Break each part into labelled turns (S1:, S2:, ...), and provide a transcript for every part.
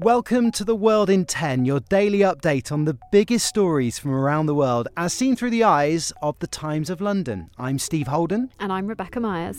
S1: Welcome to The World in 10, your daily update on the biggest stories from around the world as seen through the eyes of the Times of London. I'm Steve Holden.
S2: And I'm Rebecca Myers.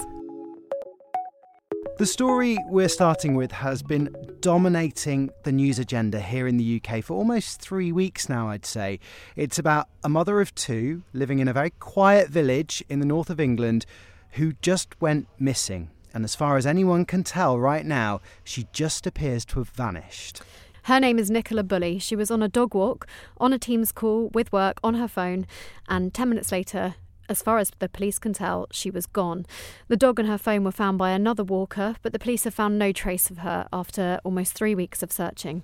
S1: The story we're starting with has been dominating the news agenda here in the UK for almost three weeks now, I'd say. It's about a mother of two living in a very quiet village in the north of England who just went missing. And as far as anyone can tell right now, she just appears to have vanished.
S2: Her name is Nicola Bulley. She was on a dog walk, on a Teams call with work on her phone, and 10 minutes later, as far as the police can tell, she was gone. The dog and her phone were found by another walker, but the police have found no trace of her after almost three weeks of searching.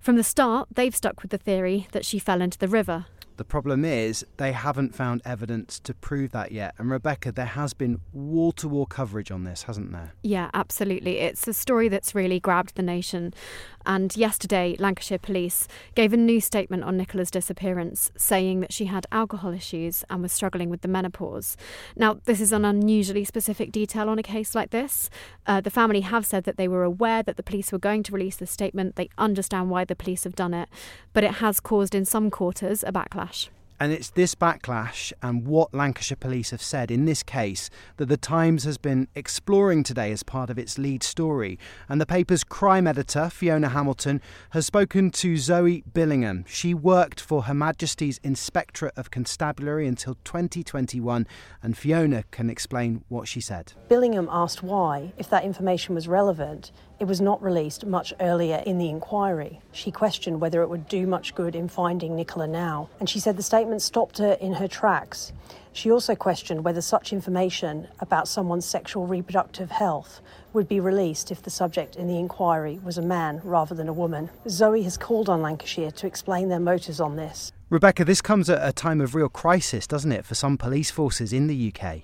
S2: From the start, they've stuck with the theory that she fell into the river.
S1: The problem is they haven't found evidence to prove that yet. And Rebecca, there has been wall to wall coverage on this, hasn't there?
S2: Yeah, absolutely. It's a story that's really grabbed the nation. And yesterday, Lancashire Police gave a new statement on Nicola's disappearance, saying that she had alcohol issues and was struggling with the menopause. Now, this is an unusually specific detail on a case like this. Uh, the family have said that they were aware that the police were going to release the statement. They understand why the police have done it, but it has caused in some quarters a backlash.
S1: And it's this backlash and what Lancashire Police have said in this case that the Times has been exploring today as part of its lead story. And the paper's crime editor, Fiona Hamilton, has spoken to Zoe Billingham. She worked for Her Majesty's Inspectorate of Constabulary until 2021, and Fiona can explain what she said.
S3: Billingham asked why, if that information was relevant, it was not released much earlier in the inquiry. She questioned whether it would do much good in finding Nicola now, and she said the statement stopped her in her tracks. She also questioned whether such information about someone's sexual reproductive health would be released if the subject in the inquiry was a man rather than a woman. Zoe has called on Lancashire to explain their motives on this.
S1: Rebecca, this comes at a time of real crisis, doesn't it, for some police forces in the UK?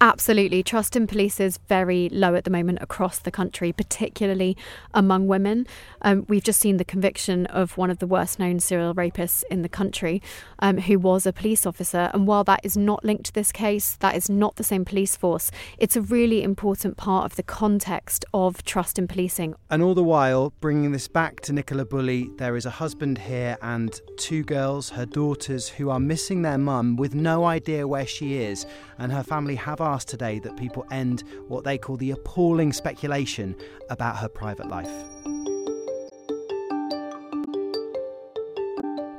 S2: Absolutely. Trust in police is very low at the moment across the country, particularly among women. Um, we've just seen the conviction of one of the worst known serial rapists in the country, um, who was a police officer. And while that is not linked to this case, that is not the same police force, it's a really important part of the context of trust in policing.
S1: And all the while, bringing this back to Nicola Bulley, there is a husband here and two girls, her daughters, who are missing their mum with no idea where she is. And her family have asked today that people end what they call the appalling speculation about her private life.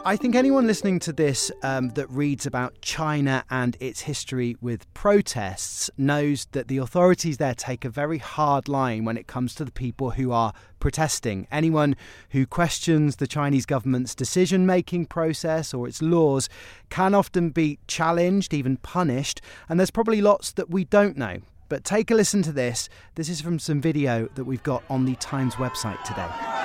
S1: I think anyone listening to this um, that reads about China and its history with protests knows that the authorities there take a very hard line when it comes to the people who are protesting. Anyone who questions the Chinese government's decision making process or its laws can often be challenged, even punished, and there's probably lots that we don't know. But take a listen to this. This is from some video that we've got on the Times website today.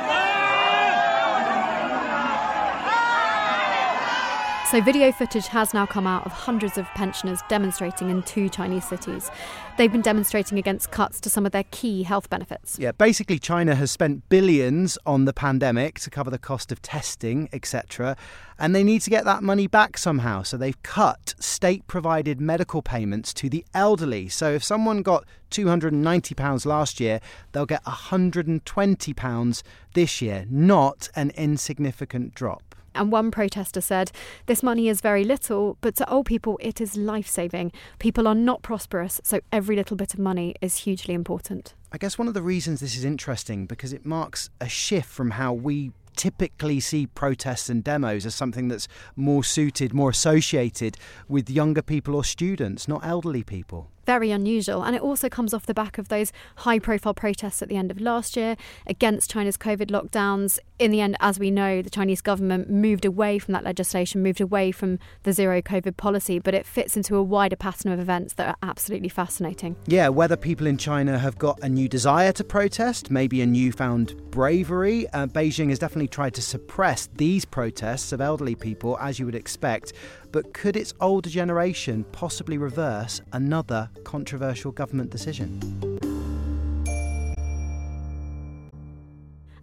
S2: So, video footage has now come out of hundreds of pensioners demonstrating in two Chinese cities. They've been demonstrating against cuts to some of their key health benefits.
S1: Yeah, basically, China has spent billions on the pandemic to cover the cost of testing, etc. And they need to get that money back somehow. So they've cut state provided medical payments to the elderly. So if someone got £290 last year, they'll get £120 this year, not an insignificant drop.
S2: And one protester said, This money is very little, but to old people, it is life saving. People are not prosperous, so every little bit of money is hugely important.
S1: I guess one of the reasons this is interesting because it marks a shift from how we typically see protests and demos as something that's more suited, more associated with younger people or students, not elderly people
S2: very unusual. And it also comes off the back of those high profile protests at the end of last year against China's COVID lockdowns. In the end, as we know, the Chinese government moved away from that legislation, moved away from the zero COVID policy, but it fits into a wider pattern of events that are absolutely fascinating.
S1: Yeah, whether people in China have got a new desire to protest, maybe a newfound bravery, uh, Beijing has definitely tried to suppress these protests of elderly people, as you would expect. But could its older generation possibly reverse another controversial government decision?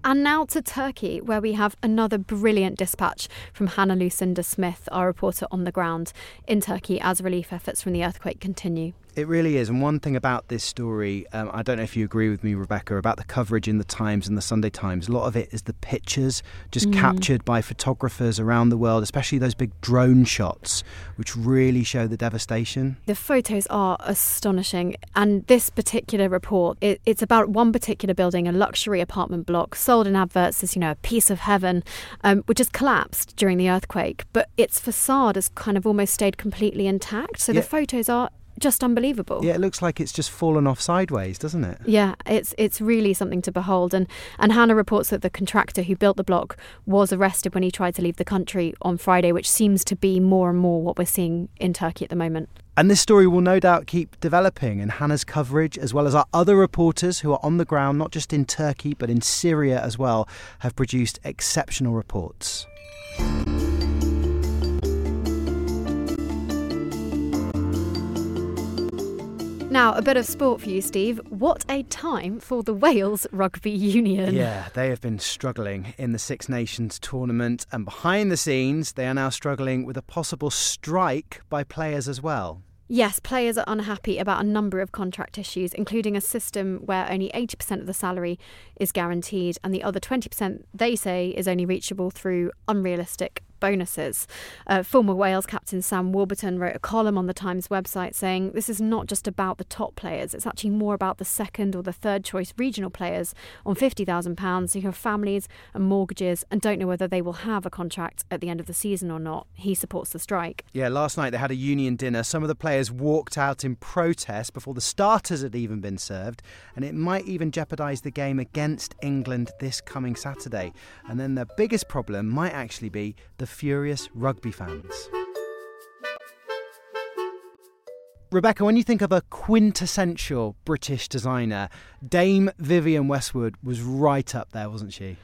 S2: And now to Turkey, where we have another brilliant dispatch from Hannah Lucinda Smith, our reporter on the ground in Turkey as relief efforts from the earthquake continue.
S1: It really is. And one thing about this story, um, I don't know if you agree with me, Rebecca, about the coverage in the Times and the Sunday Times. A lot of it is the pictures just mm. captured by photographers around the world, especially those big drone shots, which really show the devastation.
S2: The photos are astonishing. And this particular report, it, it's about one particular building, a luxury apartment block, sold in adverts as, you know, a piece of heaven, um, which has collapsed during the earthquake. But its facade has kind of almost stayed completely intact. So yeah. the photos are just unbelievable.
S1: Yeah, it looks like it's just fallen off sideways, doesn't it?
S2: Yeah, it's it's really something to behold. And and Hannah reports that the contractor who built the block was arrested when he tried to leave the country on Friday, which seems to be more and more what we're seeing in Turkey at the moment.
S1: And this story will no doubt keep developing, and Hannah's coverage, as well as our other reporters who are on the ground, not just in Turkey but in Syria as well, have produced exceptional reports.
S2: Now, a bit of sport for you, Steve. What a time for the Wales Rugby Union.
S1: Yeah, they have been struggling in the Six Nations tournament, and behind the scenes, they are now struggling with a possible strike by players as well.
S2: Yes, players are unhappy about a number of contract issues, including a system where only 80% of the salary is guaranteed, and the other 20% they say is only reachable through unrealistic bonuses. Uh, former Wales captain Sam Warburton wrote a column on the Times website saying this is not just about the top players, it's actually more about the second or the third choice regional players on £50,000 who have families and mortgages and don't know whether they will have a contract at the end of the season or not. He supports the strike.
S1: Yeah, last night they had a union dinner. Some of the players walked out in protest before the starters had even been served, and it might even jeopardise the game against England this coming Saturday. And then the biggest problem might actually be the furious rugby fans. Rebecca, when you think of a quintessential British designer, Dame Vivienne Westwood was right up there, wasn't she?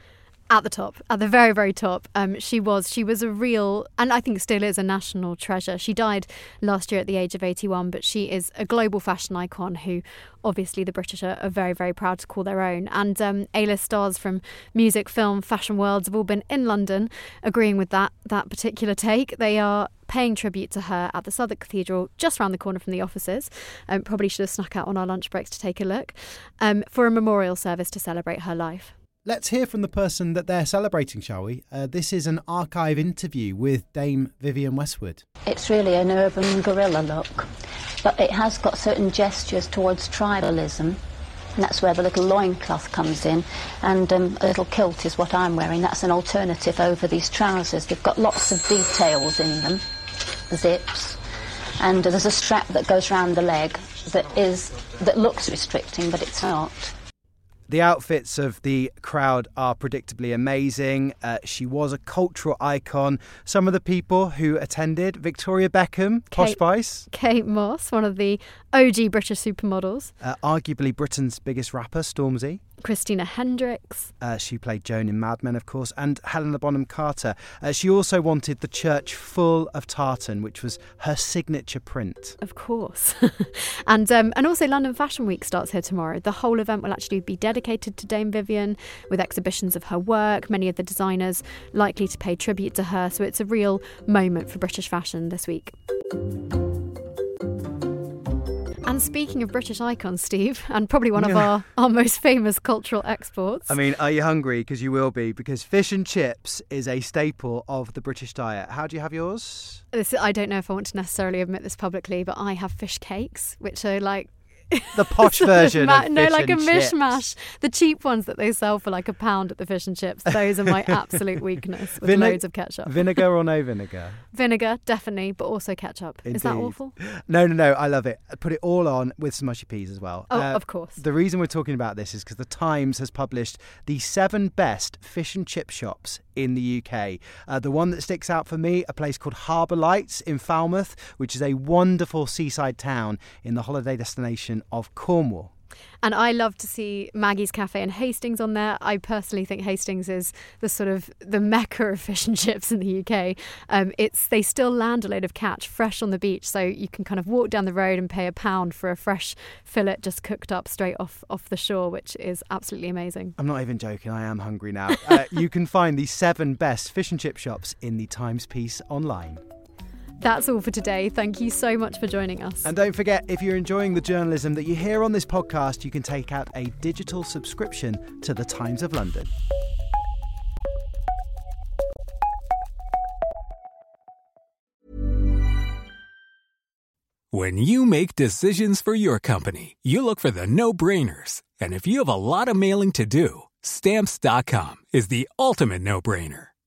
S2: At the top, at the very, very top. Um, she was. She was a real, and I think still is a national treasure. She died last year at the age of 81, but she is a global fashion icon who, obviously, the British are, are very, very proud to call their own. And um, A-list stars from music, film, fashion worlds have all been in London, agreeing with that that particular take. They are paying tribute to her at the Southwark Cathedral, just round the corner from the offices. Um, probably should have snuck out on our lunch breaks to take a look um, for a memorial service to celebrate her life.
S1: Let's hear from the person that they're celebrating, shall we? Uh, this is an archive interview with Dame Vivienne Westwood.
S4: It's really an urban guerrilla look, but it has got certain gestures towards tribalism. And that's where the little loincloth comes in, and um, a little kilt is what I'm wearing. That's an alternative over these trousers. They've got lots of details in them, zips, and there's a strap that goes round the leg that is that looks restricting, but it's not.
S1: The outfits of the crowd are predictably amazing. Uh, she was a cultural icon. Some of the people who attended Victoria Beckham, Kate, Posh Spice,
S2: Kate Moss, one of the OG British supermodels,
S1: uh, arguably Britain's biggest rapper, Stormzy.
S2: Christina Hendricks.
S1: Uh, she played Joan in Mad Men, of course, and Helena Bonham Carter. Uh, she also wanted the church full of tartan, which was her signature print.
S2: Of course. and um, and also London Fashion Week starts here tomorrow. The whole event will actually be dedicated to Dame Vivienne with exhibitions of her work, many of the designers likely to pay tribute to her. So it's a real moment for British fashion this week. And speaking of British icons, Steve, and probably one of our, our most famous cultural exports.
S1: I mean, are you hungry? Because you will be, because fish and chips is a staple of the British diet. How do you have yours?
S2: this, I don't know if I want to necessarily admit this publicly, but I have fish cakes, which are like
S1: The posh version
S2: ma-
S1: of
S2: no,
S1: fish
S2: like a mishmash. The cheap ones that they sell for like a pound at the fish and chips. Those are my absolute weakness with
S1: Vine-
S2: loads of ketchup.
S1: Vinegar or no vinegar?
S2: Vinegar, definitely, but also ketchup. Is that awful?
S1: No, no, no. I love it. Put it all on with some mushy peas as well. Uh,
S2: Oh, of course.
S1: The reason we're talking about this is because the Times has published the seven best fish and chip shops in the UK. Uh, the one that sticks out for me, a place called Harbour Lights in Falmouth, which is a wonderful seaside town in the holiday destination of Cornwall.
S2: And I love to see Maggie's Cafe and Hastings on there. I personally think Hastings is the sort of the mecca of fish and chips in the UK. Um, it's they still land a load of catch fresh on the beach, so you can kind of walk down the road and pay a pound for a fresh fillet just cooked up straight off off the shore, which is absolutely amazing.
S1: I'm not even joking, I am hungry now. Uh, you can find the seven best fish and chip shops in the Times piece online.
S2: That's all for today. Thank you so much for joining us.
S1: And don't forget, if you're enjoying the journalism that you hear on this podcast, you can take out a digital subscription to the Times of London.
S5: When you make decisions for your company, you look for the no brainers. And if you have a lot of mailing to do, stamps.com is the ultimate no brainer.